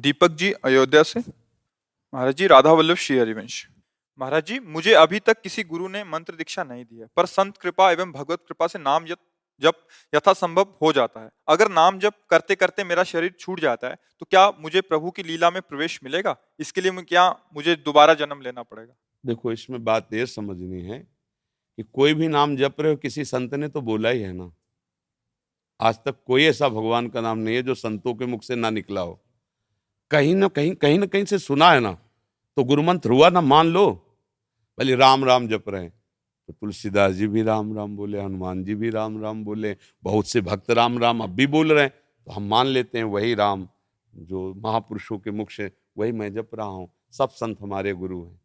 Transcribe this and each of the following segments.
दीपक जी अयोध्या से। महाराज जी, राधा वल्लभ श्री हरिवंश। महाराज जी, मुझे अभी तक किसी गुरु ने मंत्र दीक्षा नहीं दी है, पर संत कृपा एवं भगवत कृपा से नाम जब यथासंभव हो जाता है। अगर नाम जब करते करते मेरा शरीर छूट जाता है तो क्या मुझे प्रभु की लीला में प्रवेश मिलेगा? इसके लिए क्या मुझे दोबारा जन्म लेना पड़ेगा? देखो, इसमें बात ये समझनी है कि कोई भी नाम जप रहे हो, किसी संत ने तो बोला ही है ना। आज तक कोई ऐसा भगवान का नाम नहीं है जो संतों के मुख से ना निकला हो। कहीं ना कहीं कहीं ना कहीं से सुना है ना तो गुरुमंत्र हुआ ना, मान लो। भले राम राम जप रहे हैं तो तुलसीदास जी भी राम राम बोले, हनुमान जी भी राम राम बोले, बहुत से भक्त राम राम अब भी बोल रहे हैं तो हम मान लेते हैं वही राम, जो महापुरुषों के मुख से, वही मैं जप रहा हूँ, सब संत हमारे गुरु हैं।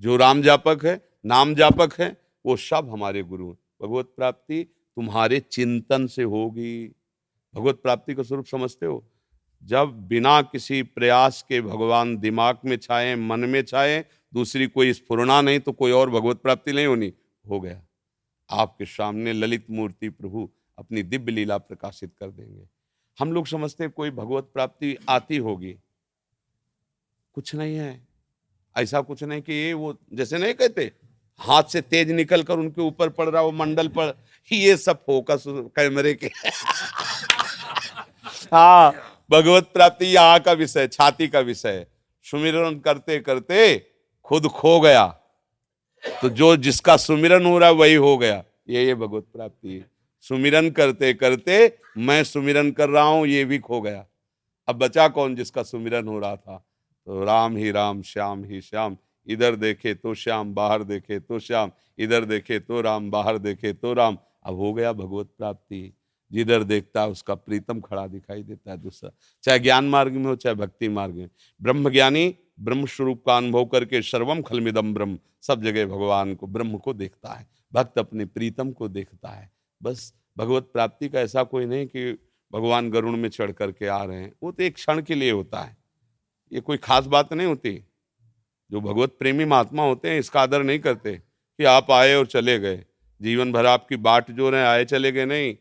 जो राम जापक है, नाम जापक है, वो सब हमारे गुरु हैं। भगवत प्राप्ति तुम्हारे चिंतन से होगी। भगवत प्राप्ति का स्वरूप समझते हो? जब बिना किसी प्रयास के भगवान दिमाग में छाए, मन में छाए, दूसरी कोई स्फुरना नहीं तो कोई और भगवत प्राप्ति नहीं होनी, हो गया। आपके सामने ललित मूर्ति प्रभु अपनी दिव्य लीला प्रकाशित कर देंगे। हम लोग समझते कोई भगवत प्राप्ति आती होगी। कुछ नहीं है। ऐसा कुछ नहीं कि ये वो, जैसे नहीं कहते, हाथ से तेज निकल कर उनके ऊपर पड़ रहा वो मंडल पर, ये सब फोकस कैमरे के। हाँ भगवत प्राप्ति, यहाँ का विषय, छाती का विषय। सुमिरन करते करते खुद खो गया। तो जो जिसका सुमिरन हो रहा वही हो गया। ये ये भगवत प्राप्ति है। सुमिरन करते करते मैं सुमिरन कर रहा हूँ, ये भी खो गया। अब बचा कौन जिसका सुमिरन हो रहा था? तो राम ही राम, श्याम ही श्याम। इधर देखे तो श्याम, बाहर देखे तो श्याम। इधर देखे तो राम, बाहर देखे तो राम। अब हो गया भगवत प्राप्ति। जिधर देखता है उसका प्रीतम खड़ा दिखाई देता है दूसरा। चाहे ज्ञान मार्ग में हो, चाहे भक्ति मार्ग में। ब्रह्म ज्ञानी ब्रह्म स्वरूप का अनुभव करके सर्वम खलमिदम ब्रह्म, सब जगह भगवान को, ब्रह्म को देखता है। भक्त अपने प्रीतम को देखता है। बस भगवत प्राप्ति का ऐसा कोई नहीं कि भगवान गरुण में चढ़ करके आ रहे हैं। वो तो एक क्षण के लिए होता है। ये कोई खास बात नहीं होती। जो भगवत प्रेमी महात्मा होते हैं, इसका आदर नहीं करते कि आप आए और चले गए। जीवन भर आपकी बाट जो रहे, आए चले गए नहीं।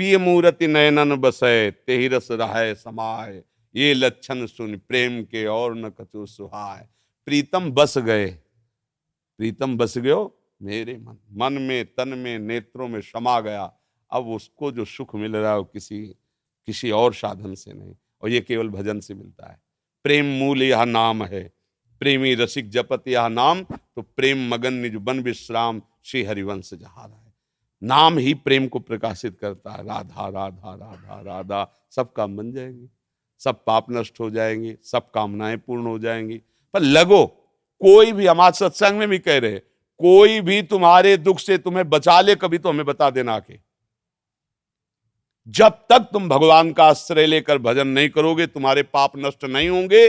पिय मूर्ति नयनन बसय तेहि रस रहाय समाय। ये लक्षण सुन प्रेम के और न कछु सुहाय। प्रीतम बस गए। प्रीतम बस गयो मेरे मन। मन में, तन में, नेत्रों में समा गया। अब उसको जो सुख मिल रहा है, वो किसी किसी और साधन से नहीं। और ये केवल भजन से मिलता है। प्रेम मूल यह नाम है। प्रेमी रसिक जपत यह नाम तो प्रेम मगन निज बन विश्राम। श्री हरिवंश जहा है नाम ही प्रेम को प्रकाशित करता है। राधा राधा राधा राधा, सब काम बन जाएँगे। सब पाप नष्ट हो जाएँगे, सब कामनाएँ पूर्ण हो जाएँगी। पर लगो, कोई भी हमारे सत्संग में भी कह रहे कोई भी तुम्हारे दुख से तुम्हें बचा ले, कभी तो हमें बता देना आके। जब तक तुम भगवान का आश्रय लेकर भजन नहीं करोगे, तुम्हारे पाप नष्ट नहीं होंगे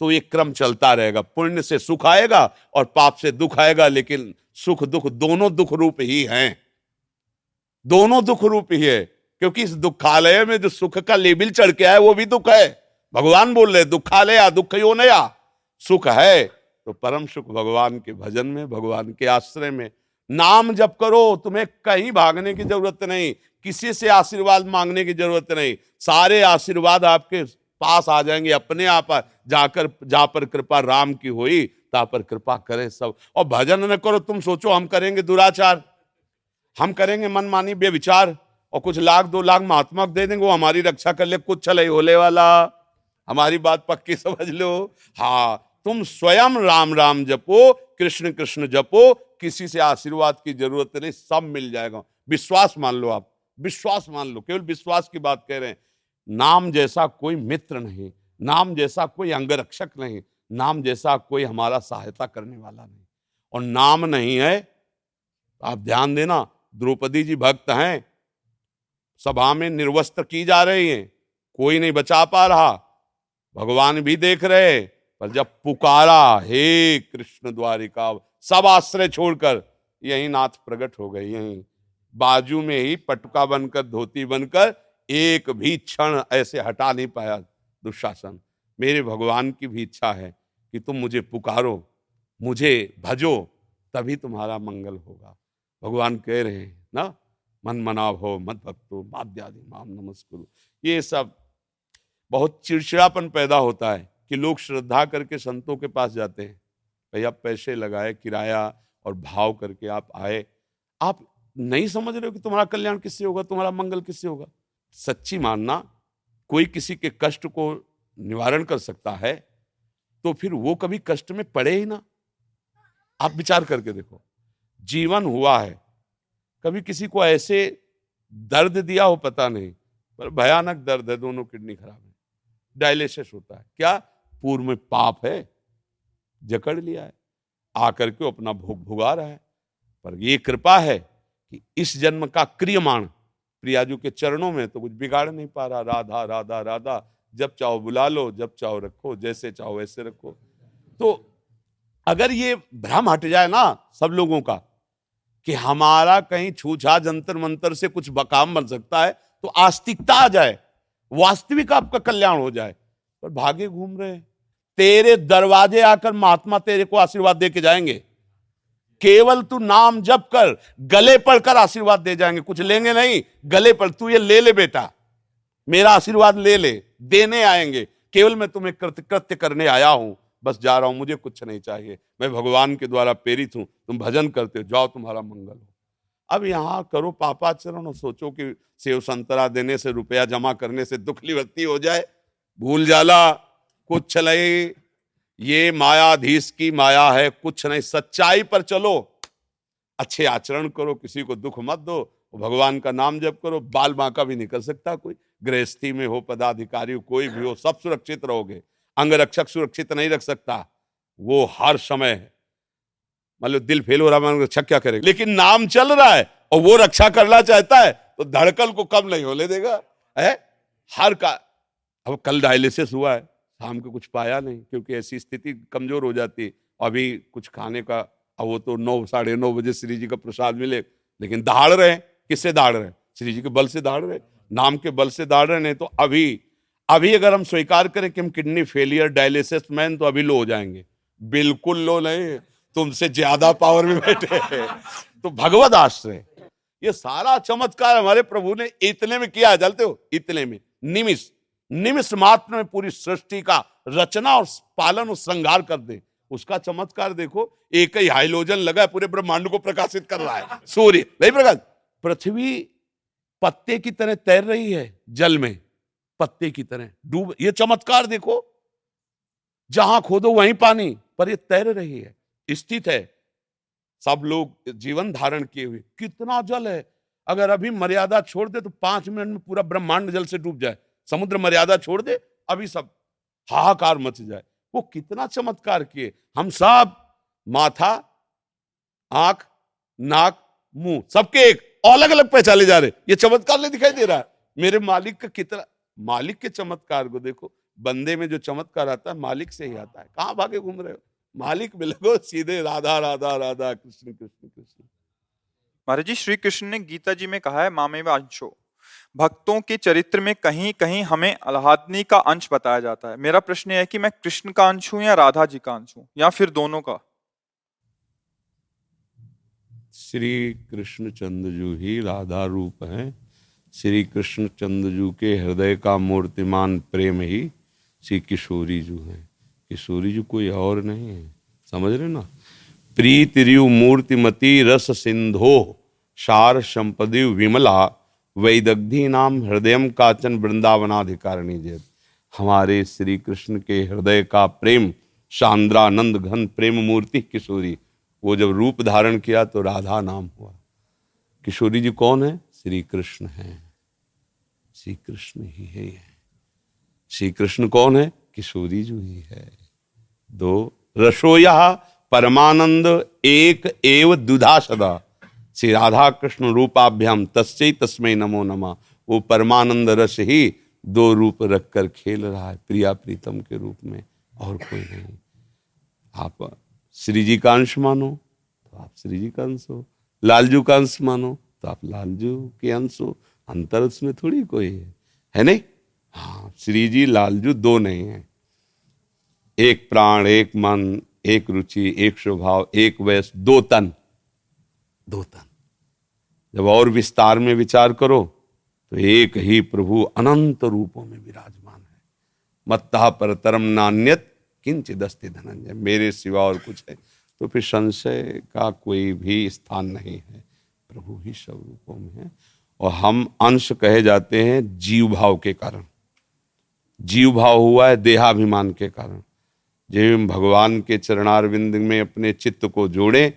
तो ये क्रम चलता रहेगा। पुण्य से सुख आएगा और पाप से दुख आएगा, लेकिन सुख दुख दोनों दुख रूप ही हैं। दोनों दुख रूप ही है, क्योंकि इस दुखालय में जो सुख का लेबिल चढ़ के आए वो भी दुख है। भगवान बोल रहे दुखालय दुख यो नया? सुख है तो परम सुख भगवान के भजन में, भगवान के आश्रय में, नाम जप करो, तुम्हें कहीं भागने की ज़रूरत नहीं, किसी से आशीर्वाद मांगने की ज़रूरत नहीं, सारे आशीर्वाद आपके पास आ जाएँगे, अपने आप जाकर, जा पर कृपा राम की हुई, ता पर कृपा करें सब। और भजन न करो, तुम सोचो हम करेंगे दुराचार। हम करेंगे मनमानी, बेविचार, और कुछ लाख, दो लाख महात्मा दे देंगे, वो हमारी रक्षा कर ले, कुछ चले होले वाला। हमारी बात पक्की समझ लो। हाँ तुम स्वयं राम राम जपो, कृष्ण कृष्ण जपो, किसी से आशीर्वाद की ज़रूरत नहीं, सब मिल जाएगा। विश्वास मान लो आप, विश्वास मान लो, केवल विश्वास की बात कह रहे हैं। नाम जैसा कोई मित्र नहीं, नाम जैसा कोई अंगरक्षक नहीं, नाम जैसा कोई हमारा सहायता करने वाला नहीं। और नाम नहीं है, आप ध्यान देना द्रौपदी जी भक्त हैं। सभा में निर्वस्त्र की जा रही हैं। कोई नहीं बचा पा रहा। भगवान भी देख रहे पर जब पुकारा, हे कृष्ण द्वारिका, सब आश्रय छोड़कर यही नाथ प्रकट हो गए यही बाजू में ही पटुका बनकर, धोती बनकर एक भी क्षण ऐसे हटा नहीं पाया दुशासन। मेरे भगवान की भी इच्छा है कि तुम मुझे पुकारो, मुझे भजो, तभी तुम्हारा मंगल होगा। भगवान कह रहे हैं, ना? मन मनाव हो मत भक्तो माद्यादि माम नमस्कुरु। ये सब बहुत चिड़चिड़ापन पैदा होता है कि लोग श्रद्धा करके संतों के पास जाते हैं। भैया, पैसे लगाए, किराया और भाव करके आप आए। आप नहीं समझ रहे हो कि तुम्हारा कल्याण किससे होगा, तुम्हारा मंगल किससे होगा? सच्ची मानना, कोई किसी के कष्ट को निवारण कर सकता है तो फिर वो कभी कष्ट में पड़े ही ना। आप विचार करके देखो। जीवन हुआ है। कभी किसी को ऐसे दर्द दिया हो, पता नहीं, पर भयानक दर्द है, दोनों किडनी खराब है। डायलिसिस होता है। क्या? पूर्व में पाप है। जकड़ लिया है। आकर के अपना भोग भुगा रहा है। पर ये कृपा है कि इस जन्म का क्रियमाण प्रियाजू के चरणों में तो कुछ बिगाड़ नहीं पा रहा। राधा राधा राधा, जब चाहो बुला लो, जब चाहो रखो, जैसे चाहो वैसे रखो। तो अगर ये भ्रम हट जाए ना सब लोगों का कि हमारा कहीं छूछा जंतर मंतर से कुछ बकाम बन सकता है तो आस्तिकता आ जाए, वास्तविक आपका कल्याण हो जाए। पर भागे घूम रहे हैं। तेरे दरवाजे आकर महात्मा तेरे को आशीर्वाद दे के जाएँगे। केवल तू नाम जप कर, गले पड़कर आशीर्वाद दे जाएँगे। कुछ लेंगे नहीं, गले पर तू ये ले ले बेटा। मेरा आशीर्वाद ले ले, देने आएँगे। केवल मैं तुम्हें कृत्य कृत्य करने आया हूँ। बस जा रहा हूँ, मुझे कुछ नहीं चाहिए। मैं भगवान के द्वारा प्रेरित हूँ, तुम भजन करते हो, जाओ तुम्हारा मंगल हो। अब यहाँ करो, पापाचरण, और सोचो कि सेव संतरा देने से, रुपया जमा करने से दुख निवृत्ति हो जाए। भूल जाला, कुछ चले ये मायाधीश की माया है, कुछ नहीं, सच्चाई पर चलो। अच्छे आचरण करो, किसी को दुख मत दो भगवान का नाम जप करो, बाल बांका भी निकल सकता कोई। गृहस्थी में हो, पदाधिकारी कोई भी हो, सब सुरक्षित रहोगे। अंगरक्षक सुरक्षित नहीं रख सकता। वो हर समय मतलब दिल फेल हो रहा है रक्षा क्या करेगा? लेकिन नाम चल रहा है और वो रक्षा करना चाहता है तो धड़कन को कम नहीं होने देगा, है? हर का, अब कल डायलिसिस हुआ है, शाम को कुछ पाया नहीं, क्योंकि ऐसी स्थिति कमज़ोर हो जाती अभी कुछ खाने का, अब वो तो नौ, साढ़े नौ बजे श्री जी का प्रसाद मिले, लेकिन दहाड़ रहे किससे दहाड़ रहे श्री जी के बल से दहाड़ रहे नाम के बल से दहाड़ रहे नहीं तो अभी अभी अगर हम स्वीकार करें कि हम किडनी फेलियर, डायलिसिस मैन तो अभी लो हो जाएँगे। बिल्कुल लो नहीं, तुमसे ज़्यादा पावर में बैठे तो भगवत आश्रय। ये सारा चमत्कार हमारे प्रभु ने इतने में किया चलते हो? इतने में। निमिष। निमिष मात्र में पूरी सृष्टि का रचना और पालन और श्रृंगार कर दे। उसका चमत्कार देखो, एक ही हाइलोजन लगा पूरे ब्रह्मांड को प्रकाशित कर रहा है। सूर्य। नहीं प्रकाश? पृथ्वी पत्ते की तरह तैर रही है जल में। पत्ते की तरह। डूब, ये चमत्कार देखो। जहाँ खोदो, वहीं पानी। पर ये तैर रही है, स्थित है। सब लोग जीवन धारण किए हुए। कितना जल है। अगर अभी मर्यादा छोड़ दे तो पाँच मिनट में पूरा ब्रह्मांड जल से डूब जाए। समुद्र मर्यादा छोड़ दे, अभी सब हाहाकार मच जाए। वो कितना चमत्कार किए। हम सब, माथा, आँख, नाक, मुँह, सबके एक अलग अलग पहचाने जा रहे ये चमत्कार नहीं दिखाई दे रहा। है मेरे मालिक का कितना मालिक के चमत्कार को देखो बंदे में जो चमत्कार आता है मालिक से ही आता है। कहाँ भागे घूम रहे हो? मालिक में लगो सीधे राधा राधा राधा कृष्ण कृष्ण कृष्ण। महाराज जी श्री कृष्ण ने गीता जी में कहा है मामे अंशो भक्तों के चरित्र में कहीं कहीं हमें अल्हादनी का अंश बताया जाता है। मेरा प्रश्न है कि मैं कृष्ण का अंश हूँ या राधा जी का अंश हूँ या फिर दोनों का? श्री कृष्ण चंद्र जो ही राधा रूप है श्री कृष्ण चंद्रजू के हृदय का मूर्तिमान प्रेम ही श्री किशोरी जू है। किशोरी जू कोई और नहीं है, समझ रहे ना? प्रीत रियु मूर्तिमती रस सिंधो शार संपदि विमला, वैदग्धि नाम हृदय काचन वृंदावनाधिकारिणी जय हमारे श्री कृष्ण के हृदय का प्रेम, शांद्रानंद घन प्रेम मूर्ति किशोरी, वो जब रूप धारण किया तो राधा नाम हुआ। किशोरी जी कौन है? श्री कृष्ण है। श्री कृष्ण ही है। श्री कृष्ण कौन है? किशोरी जो ही है। दो, रसोया परमानंद एक एव दुधा सदा। श्री राधा कृष्ण रूपाभ्याम तस्से तस्मय नमो नमा। वो परमानंद रस ही दो रूप रखकर खेल रहा है, प्रिया प्रीतम के रूप में और कोई नहीं। आप श्री जी का अंश मानो तो आप श्री जी का अंश हो। लालजू का अंश मानो तो आप लालजू के अंश हो। अंतर उसमें थोड़ी कोई है। है नहीं? हाँ श्री जी लालजू दो नहीं है। एक प्राण, एक मन, एक रुचि, एक स्वभाव, एक वयस दो तन। दो तन। जब और विस्तार में विचार करो तो एक ही प्रभु अनंत रूपों में विराजमान है। मत्ता परतरम नान्यत किंचित दस्ती धनंजय। मेरे सिवा और कुछ है। तो फिर संशय का कोई भी स्थान नहीं है। प्रभु ही सब रूपों में है। और हम अंश कहे जाते हैं जीव भाव के कारण। जीव भाव हुआ है देहाभिमान के कारण। जब भगवान के चरणारविंद में अपने चित्त को जोड़े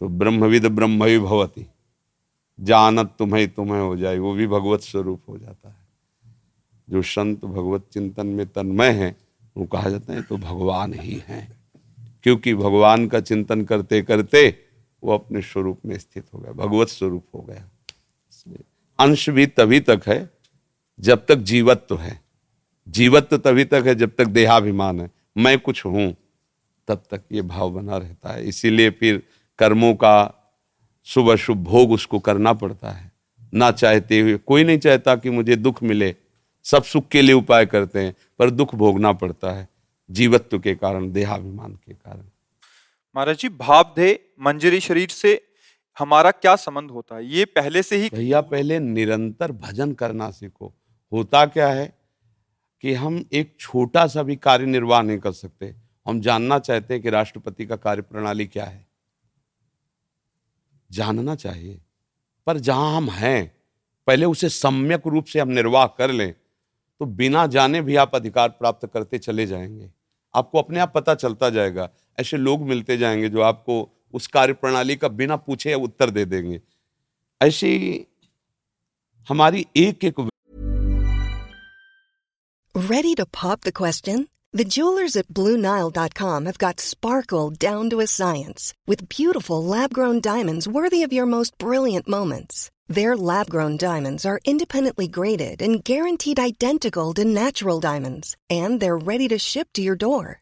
तो ब्रह्मविद ब्रह्म भवती। जानत तुम्हें तुम्हें हो जाए, वो भी भगवत स्वरूप हो जाता है। जो संत भगवत चिंतन में तन्मय है, वो कहा जाता है तो भगवान ही है। क्योंकि भगवान का चिंतन करते करते वो अपने स्वरूप में स्थित हो गया, भगवत स्वरूप हो गया। अंश भी तभी तक है जब तक जीवत्व है। जीवत्व तभी तक है जब तक देहाभिमान है। मैं कुछ हूँ, तब तक ये भाव बना रहता है। इसीलिए फिर कर्मों का शुभ अशुभ भोग उसको करना पड़ता है। ना चाहते हुए, कोई नहीं चाहता कि मुझे दुख मिले। सब सुख के लिए उपाय करते हैं, पर दुख भोगना पड़ता है। जीवत्व के कारण, देहाभिमान के कारण। महाराज जी, भाव दे, मंजरी शरीर से हमारा क्या संबंध होता है? ये पहले से ही भैया, पहले निरंतर भजन करना सीखो। होता क्या है कि हम एक छोटा सा भी कार्य निर्वाह नहीं कर सकते। हम जानना चाहते हैं कि राष्ट्रपति का कार्य प्रणाली क्या है। जानना चाहिए। पर जहाँ हम हैं, पहले उसे सम्यक रूप से हम निर्वाह कर लें तो बिना जाने भी आप अधिकार प्राप्त करते चले जाएँगे। आपको अपने आप पता चलता जाएगा। ऐसे लोग मिलते जाएँगे जो आपको उस कार्य प्रणाली का बिना पूछे उत्तर दे देंगे ऐसी हमारी एक एक Ready to pop the question? The jewelers at BlueNile.com have got sparkle down to a science with beautiful lab grown diamonds worthy of your most brilliant moments. Their lab grown diamonds are independently graded and guaranteed identical to natural diamonds, and they're ready to ship to your door.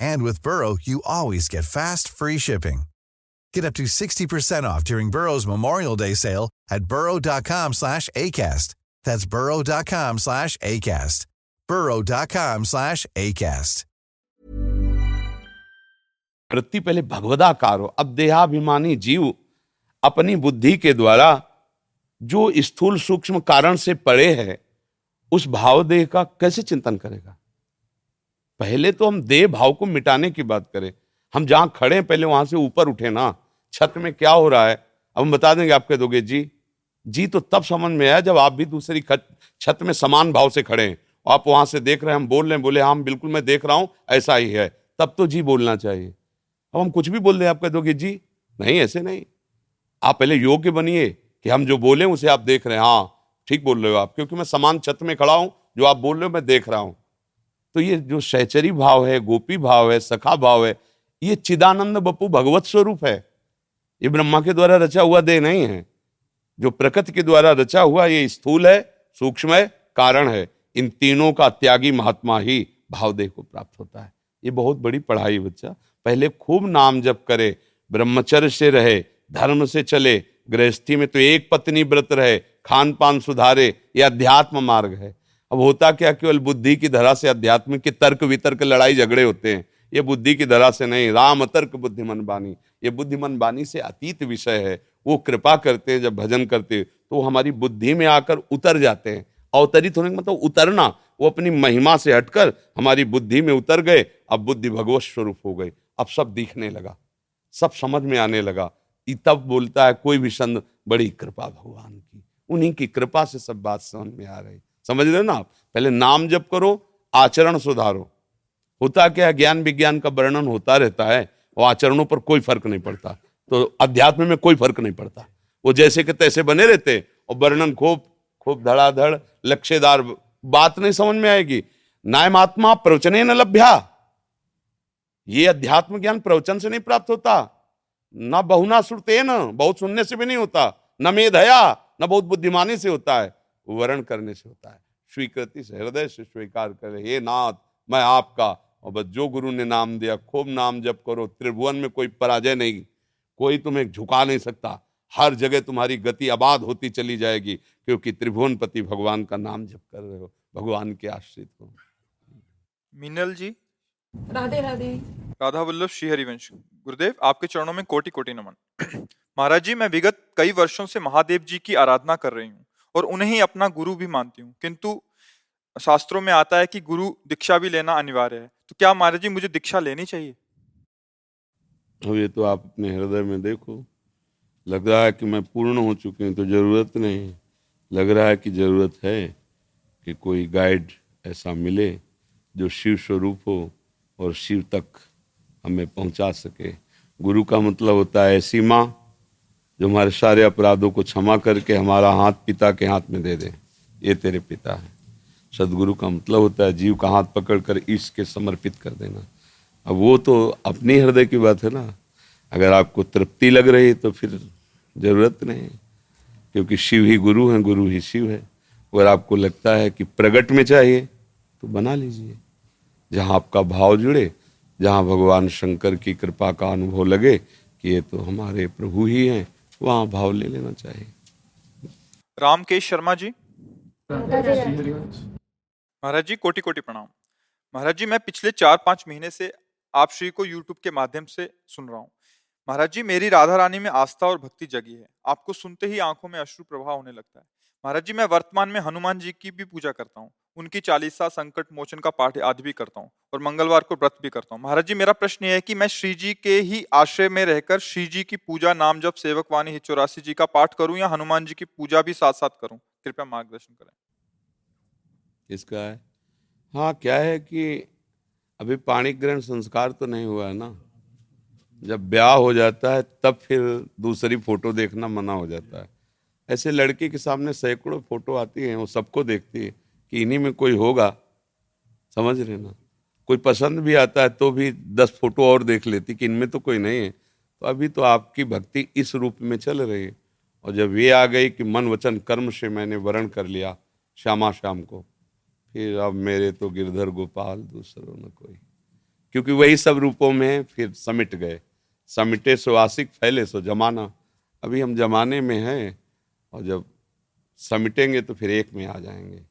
And with Burrow, you always get fast, free shipping. Get up to 60% off during Burrow's Memorial Day sale at burrow.com slash ACAST. That's burrow.com slash ACAST. burrow.com slash ACAST. वृत्ति पहले भगवदाकार हो अब देहाभिमानी जीव अपनी बुद्धि के द्वारा जो स्थूल सूक्ष्म कारण से पड़े है उस भाव देह का कैसे चिंतन करेगा पहले तो हम देह भाव को मिटाने की बात करें। हम जहाँ खड़े हैं, पहले वहाँ से ऊपर उठे ना। छत में क्या हो रहा है? अब हम बता देंगे आप कह दोगे जी। जी तो तब समझ में आया जब आप भी दूसरी छत में समान भाव से खड़े हैं। आप वहाँ से देख रहे हैं, हम बोल रहे हैं, बोले हाँ बिल्कुल मैं देख रहा हूँ, ऐसा ही है। तब तो जी बोलना चाहिए। अब हम कुछ भी बोल हैं आप कह दोगे जी? नहीं, ऐसे नहीं। आप पहले योग्य बनिए कि हम जो बोले, उसे आप देख रहे हैं। हाँ ठीक बोल रहे हो आप, क्योंकि मैं समान छत में खड़ा हूँ। जो आप बोल रहे हो, मैं देख रहा हूँ। तो ये जो शैचरी भाव है, गोपी भाव है, सखा भाव है, ये चिदानंद बपू भगवत स्वरूप है। ये ब्रह्मा के द्वारा रचा हुआ देह नहीं है। जो प्रकृति के द्वारा रचा हुआ ये स्थूल है, सूक्ष्म है, कारण है। इन तीनों का त्यागी महात्मा ही भावदेह को प्राप्त होता है। ये बहुत बड़ी पढ़ाई बच्चा। पहले खूब नाम जप करे, ब्रह्मचर्य से रहे, धर्म से चले, गृहस्थी में तो एक पत्नी व्रत रहे, खान पान सुधारे, ये अध्यात्म मार्ग है। अब होता क्या, केवल बुद्धि की धरा से अध्यात्म के तर्क वितर्क लड़ाई झगड़े होते हैं। ये बुद्धि की धरा से नहीं, राम तर्क बुद्धिमन बानी ये बुद्धिमन बानी से अतीत विषय है। वो कृपा करते हैं, जब भजन करते हैं तो वो हमारी बुद्धि में आकर उतर जाते हैं। अवतरित होने का मतलब उतरना, वो अपनी महिमा से हटकर हमारी बुद्धि में उतर गए, अब बुद्धि भगवत स्वरूप हो गई। अब सब दिखने लगा, सब समझ में आने लगा तब बोलता है, कोई भी संत बड़ी कृपा भगवान की। उन्हीं की कृपा से सब बात समझ में आ रही। समझ रहे हो ना आप? पहले नाम जप करो, आचरण सुधारो। होता क्या ज्ञान विज्ञान का वर्णन होता रहता है, और आचरणों पर कोई फ़र्क नहीं पड़ता। तो अध्यात्म में कोई फ़र्क नहीं पड़ता। वो जैसे के तैसे बने रहते और वर्णन खूब खूब धड़ाधड़, लक्ष्यदार, बात नहीं समझ में आएगी। नायमात्मा प्रवचने न लभ्या। ये अध्यात्म ज्ञान प्रवचन से नहीं प्राप्त होता। ना बहुना सुनते न बहुत सुनने से भी नहीं होता। न मेधया, न बहुत बुद्धिमानी से होता है। वर्ण करने से होता है। स्वीकृति से हृदय से स्वीकार करे हे नाथ मैं आपका और बस जो गुरु ने नाम दिया खूब नाम जप करो त्रिभुवन में कोई पराजय नहीं कोई तुम्हें झुका नहीं सकता। हर जगह तुम्हारी गति आबाद होती चली जाएगी क्योंकि त्रिभुवनपति भगवान का नाम जप कर रहे हो भगवान के आश्रित हो। मीनल जी। राधे राधे। राधा वल्लभ श्री हरिवंश गुरुदेव आपके चरणों में कोटि कोटि नमन। महाराज जी मैं विगत कई वर्षों से महादेव जी की आराधना कर रही हूँ। और उन्हें ही अपना गुरु भी मानती हूँ। किंतु शास्त्रों में आता है कि गुरु दीक्षा भी लेना अनिवार्य है। तो क्या महाराज जी, मुझे दीक्षा लेनी चाहिए? अब ये तो आप अपने हृदय में देखो। लग रहा है कि मैं पूर्ण हो चुकी हूँ तो ज़रूरत नहीं लग रहा है कि ज़रूरत है कि कोई गाइड ऐसा मिले जो शिव स्वरूप हो और शिव तक हमें पहुँचा सके। गुरु का मतलब होता है ऐसी माँ जो हमारे सारे अपराधों को क्षमा करके हमारा हाथ पिता के हाथ में दे दे, ये तेरे पिता है। सदगुरु का मतलब होता है जीव का हाथ पकड़ कर ईश के समर्पित कर देना। अब वो तो अपनी हृदय की बात है ना। अगर आपको तृप्ति लग रही तो फिर ज़रूरत नहीं, क्योंकि शिव ही गुरु हैं, गुरु ही शिव है। अगर आपको लगता है कि प्रगट में चाहिए तो बना लीजिए। जहाँ आपका भाव जुड़े, जहाँ भगवान शंकर की कृपा का अनुभव लगे कि ये तो हमारे प्रभु ही हैं वहाँ भाव ले लेना चाहिए। रामकेश शर्मा जी। महाराज जी कोटि कोटि प्रणाम। महाराज जी मैं पिछले चार पाँच महीने से आप श्री को यूट्यूब के माध्यम से सुन रहा हूँ। महाराज जी मेरी राधा रानी में आस्था और भक्ति जगी है। आपको सुनते ही आँखों में अश्रु प्रभाव होने लगता है। महाराज जी, मैं वर्तमान में हनुमान जी की भी पूजा करता हूँ। उनकी चालीसा, संकट, मोचन का पाठ आदि भी करता हूँ और मंगलवार को व्रत भी करता हूँ। महाराज जी, मेरा प्रश्न यह है कि मैं श्री जी के ही आश्रय में रहकर श्री जी की पूजा नाम जब सेवक वाणी चौरासी जी का पाठ करूँ या हनुमान जी की पूजा भी साथ साथ करूँ? कृपया मार्गदर्शन करें। इसका है? हाँ क्या है कि अभी पाणी ग्रहण संस्कार तो नहीं हुआ है ना? जब ब्याह हो जाता है, तब फिर दूसरी फ़ोटो देखना मना हो जाता है। ऐसे लड़के के सामने सैकड़ों फ़ोटो आती हैं, वो सबको देखती है कि इन्हीं में कोई होगा। समझ रहे ना? कोई पसंद भी आता है तो भी दस फ़ोटो और देख लेती कि इनमें तो कोई नहीं है। तो अभी तो आपकी भक्ति इस रूप में चल रही है। और जब ये आ गई कि मन, वचन, कर्म से मैंने वर्ण कर लिया श्यामा श्याम को, फिर अब मेरे तो गिरधर गोपाल दूसरों न कोई। क्योंकि वही सब रूपों में फिर समिट गए। समिटे सो आशिक फैले सो जमाना। अभी हम जमाने में हैं और जब समिटेंगे तो फिर एक में आ जाएँगे।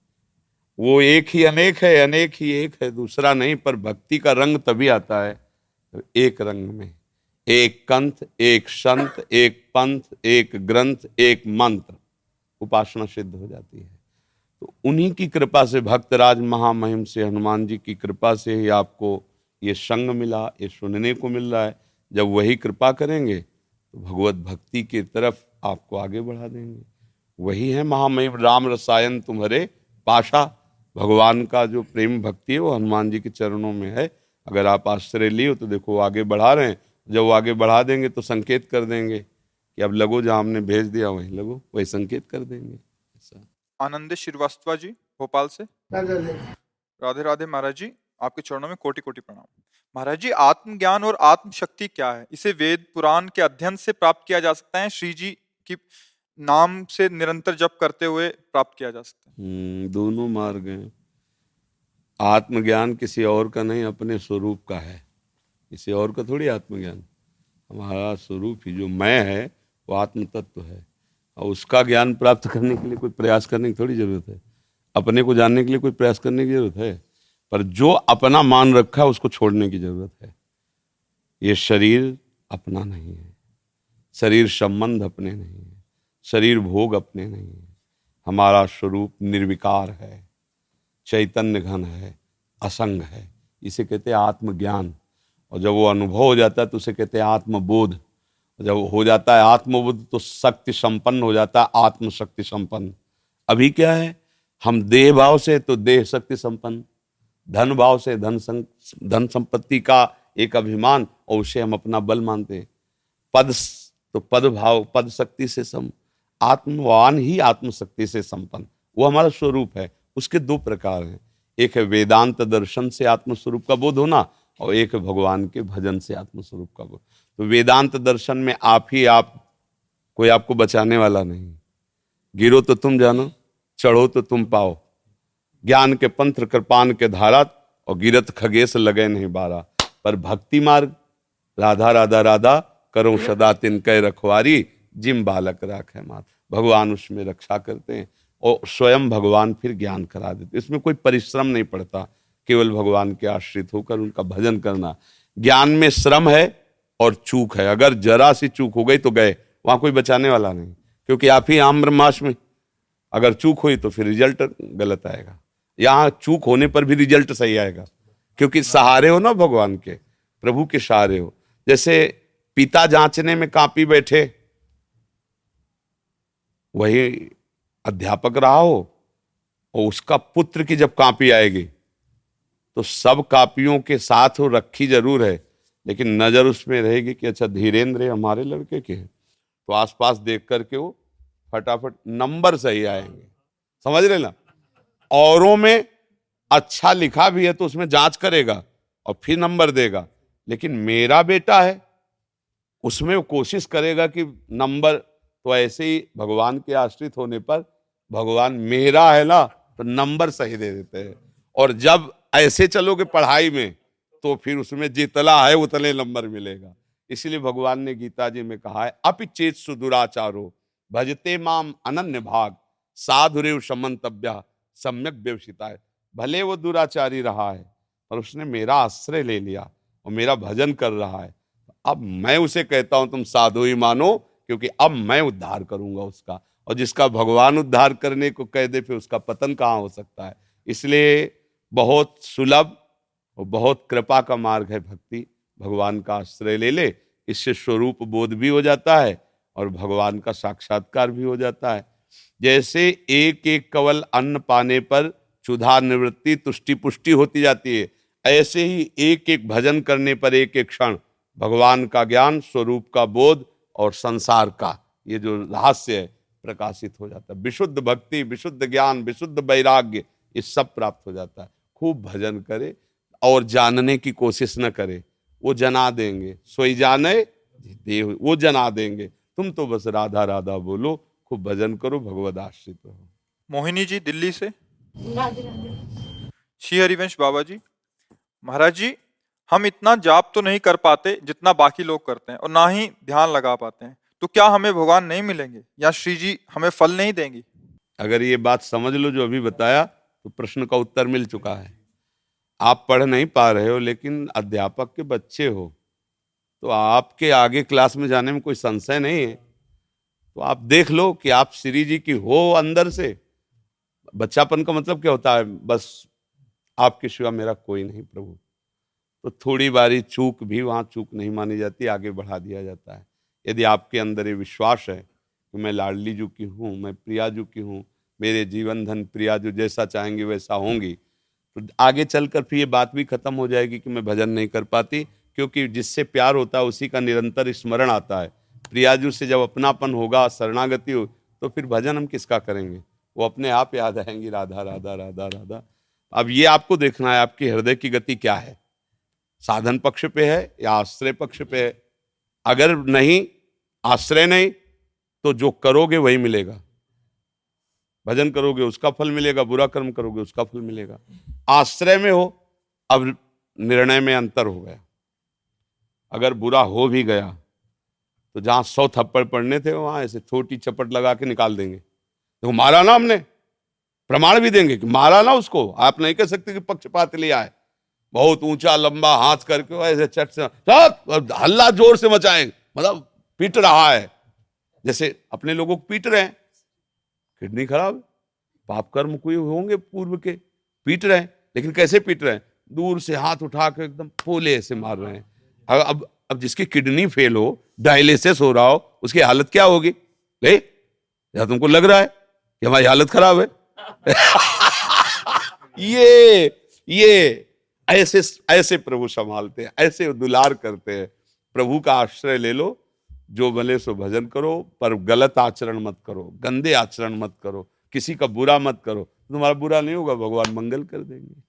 वो एक ही अनेक है, अनेक ही एक है, दूसरा नहीं, पर भक्ति का रंग तभी आता है एक रंग में। एक कंथ एक संत, एक पंथ, एक ग्रंथ, एक मंत्र, उपासना सिद्ध हो जाती है। तो उन्हीं की कृपा से भक्तराज महामहिम से, हनुमान जी की कृपा से ही आपको ये संग मिला, ये सुनने को मिल रहा है। जब वही कृपा करेंगे तो भगवत भक्ति की तरफ़ आपको आगे बढ़ा देंगे। वही है महामहिम राम रसायन तुम्हारे पाशा। भगवान का जो प्रेम भक्ति है वो हनुमान जी के चरणों में है। अगर आप आश्रय लिए तो देखो आगे बढ़ा रहे हैं। जब वो आगे बढ़ा देंगे तो संकेत कर देंगे कि अब लगो जहाँ हमने भेज दिया, वहीं लगो, वही संकेत कर देंगे। आनंद श्रीवास्तव जी, भोपाल से। राधे राधे महाराज जी, आपके चरणों में कोटि कोटि प्रणाम। महाराज जी, आत्मज्ञान और आत्मशक्ति क्या है? इसे वेद पुराण के अध्ययन से प्राप्त किया जा सकता है। श्री जी की नाम से निरंतर जप करते हुए प्राप्त किया जा सकता है। हम्म, दोनों मार्ग हैं। आत्मज्ञान किसी और का नहीं अपने स्वरूप का है। किसी और का थोड़ी आत्मज्ञान। हमारा स्वरूप ही जो मैं है वो आत्म तत्व है। और उसका ज्ञान प्राप्त करने के लिए कोई प्रयास करने की थोड़ी ज़रूरत है। अपने को जानने के लिए कोई प्रयास करने की ज़रूरत है। पर जो अपना मान रखा है उसको छोड़ने की ज़रूरत है। ये शरीर अपना नहीं है। शरीर संबंध अपने नहीं है शरीर भोग अपने नहीं है। हमारा स्वरूप निर्विकार है चैतन्य घन है असंग है। इसे कहते हैं आत्मज्ञान। और जब वो अनुभव हो जाता है तो उसे कहते हैं आत्मबोध। जब हो जाता है आत्मबोध तो शक्ति संपन्न हो जाता है आत्मशक्ति संपन्न। अभी क्या है? हम देह भाव से तो देह शक्ति संपन्न धन भाव से धन सं, धन संपत्ति का एक अभिमान और उसे हम अपना बल मानते हैं। पद तो पद भाव पद शक्ति से सम, आत्मवान ही आत्मशक्ति से संपन्न। वो हमारा स्वरूप है। उसके दो प्रकार हैं। एक है वेदांत दर्शन से आत्मस्वरूप का बोध होना और एक है भगवान के भजन से आत्मस्वरूप का बोध। तो वेदांत दर्शन में आप ही आप, कोई आपको बचाने वाला नहीं। गिरो तो तुम जानो, चढ़ो तो तुम पाओ। ज्ञान के पंथ कृपान के धारा और गिरत खगेश लगे नहीं बारा। पर भक्ति मार्ग, राधा राधा राधा करो सदा तिन कह रखवारी, जिम बालक राख है मात भगवान उसमें रक्षा करते हैं और स्वयं भगवान फिर ज्ञान करा देते इसमें कोई परिश्रम नहीं पड़ता, केवल भगवान के आश्रित होकर उनका भजन करना। ज्ञान में श्रम है और चूक है। अगर जरा सी चूक हो गई तो गए, वहाँ कोई बचाने वाला नहीं, क्योंकि आप ही आम ब्रह्माश में अगर चूक हुई तो फिर रिज़ल्ट गलत आएगा। यहाँ चूक होने पर भी रिज़ल्ट सही आएगा, क्योंकि सहारे हो ना भगवान के, प्रभु के सहारे हो। जैसे पिता जांचने में कापी बैठे। वही अध्यापक रहा हो और उसका पुत्र की जब कापी आएगी तो सब कापियों के साथ वो रखी ज़रूर है, लेकिन नज़र उसमें रहेगी कि अच्छा धीरेन्द्र हमारे लड़के के हैं। तो आसपास देख करके वो फटाफट नंबर सही आएँगे। समझ रहे ना? औरों में अच्छा लिखा भी है तो उसमें जाँच करेगा और फिर नंबर देगा। लेकिन मेरा बेटा है उसमें वो कोशिश करेगा कि नंबर तो ऐसे ही भगवान के आश्रित होने पर भगवान मेरा है ना तो नंबर सही दे देते हैं। और जब ऐसे चलोगे पढ़ाई में तो फिर उसमें जितला है उतने नंबर मिलेगा। इसलिए भगवान ने गीता जी में कहा है, अपिचेत सुदुराचारो, भजते माम अनन्य भाग, साधुरेव समन्तव्य सम्यक व्यवसिता है भले वो दुराचारी रहा है, पर उसने मेरा आश्रय ले लिया और मेरा भजन कर रहा है। अब मैं उसे कहता हूँ, तुम साधु ही मानो, क्योंकि अब मैं उद्धार करूँगा उसका। और जिसका भगवान उद्धार करने को कह दे, फिर उसका पतन कहाँ हो सकता है? इसलिए बहुत सुलभ और बहुत कृपा का मार्ग है भक्ति। भगवान का आश्रय ले ले, इससे स्वरूप बोध भी हो जाता है और भगवान का साक्षात्कार भी हो जाता है। जैसे एक एक कवल अन्न पाने पर क्षुधा निवृत्ति, तुष्टि पुष्टि होती जाती है, ऐसे ही एक एक भजन करने पर एक एक क्षण भगवान का ज्ञान स्वरूप का बोध और संसार का। ये जो रहस्य है प्रकाशित हो जाता है। विशुद्ध भक्ति विशुद्ध ज्ञान विशुद्ध वैराग्य ये सब प्राप्त हो जाता है। खूब भजन करे और जानने की कोशिश न करे। वो जना देंगे। सोई जाने देव वो जना देंगे। तुम तो बस राधा राधा बोलो खूब भजन करो भगवत आश्रित रहो। मोहिनी जी दिल्ली से? श्री हरिवंश बाबा जी। महाराज जी हम इतना जाप तो नहीं कर पाते जितना बाकी लोग करते हैं और ना ही ध्यान लगा पाते हैं। तो क्या हमें भगवान नहीं मिलेंगे? या श्री जी हमें फल नहीं देंगे? अगर ये बात समझ लो जो अभी बताया तो प्रश्न का उत्तर मिल चुका है। आप पढ़ नहीं पा रहे हो, लेकिन अध्यापक के बच्चे हो तो आपके आगे क्लास में जाने में कोई संशय नहीं है। तो आप देख लो कि आप श्री जी की हो अंदर से। बच्चापन का मतलब क्या होता है? बस आपके सिवा मेरा कोई नहीं प्रभु। तो थोड़ी बारी चूक भी वहाँ चूक नहीं मानी जाती, आगे बढ़ा दिया जाता है। यदि आपके अंदर ये विश्वास है कि मैं लाडली जू की हूँ, मैं प्रिया जू की हूँ, मेरे जीवन धन प्रिया जो जैसा चाहेंगे वैसा होंगी तो आगे चलकर फिर ये बात भी खत्म हो जाएगी कि मैं भजन नहीं कर पाती, क्योंकि जिससे प्यार होता है उसी का निरंतर स्मरण आता है। प्रियाजू से जब अपनापन होगा, शरणागति हो तो फिर भजन हम किसका करेंगे? वो अपने आप याद आएँगी, राधा राधा राधा राधा। अब ये आपको देखना है, आपकी हृदय की गति क्या है? साधन पक्ष पे है या आश्रय पक्ष पे है। अगर नहीं, आश्रय नहीं तो जो करोगे वही मिलेगा। भजन करोगे, उसका फल मिलेगा, बुरा कर्म करोगे, उसका फल मिलेगा। आश्रय में हो, अब निर्णय में अंतर हो गया। अगर बुरा हो भी गया तो जहाँ सौ थप्पड़ पड़ने थे, वहाँ ऐसे छोटी चपट लगा के निकाल देंगे। तो मारा ना हमने। प्रमाण भी देंगे कि मारा ना उसको। आप नहीं कह सकते कि पक्षपात लिया है बहुत ऊँचा लंबा हाथ करके ऐसे चट से हल्ला ज़ोर से मचाए मतलब पीट रहा है। जैसे अपने लोगों को पीट रहे हैं। किडनी खराब, पाप कर्म कोई होंगे पूर्व के, पीट रहे हैं। लेकिन कैसे पीट रहे हैं? दूर से हाथ उठा के एकदम पोले ऐसे मार रहे हैं। अब अब जिसकी किडनी फेल हो, डायलिसिस हो रहा हो, उसकी हालत क्या होगी? ले या तुमको लग रहा है कि हमारी हालत खराब है? ये ये। ऐसे ऐसे प्रभु संभालते हैं, ऐसे दुलार करते हैं। प्रभु का आश्रय ले लो, जो भले सो भजन करो, पर गलत आचरण मत करो, गंदे आचरण मत करो, किसी का बुरा मत करो। तुम्हारा बुरा नहीं होगा, भगवान मंगल कर देंगे।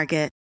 Market.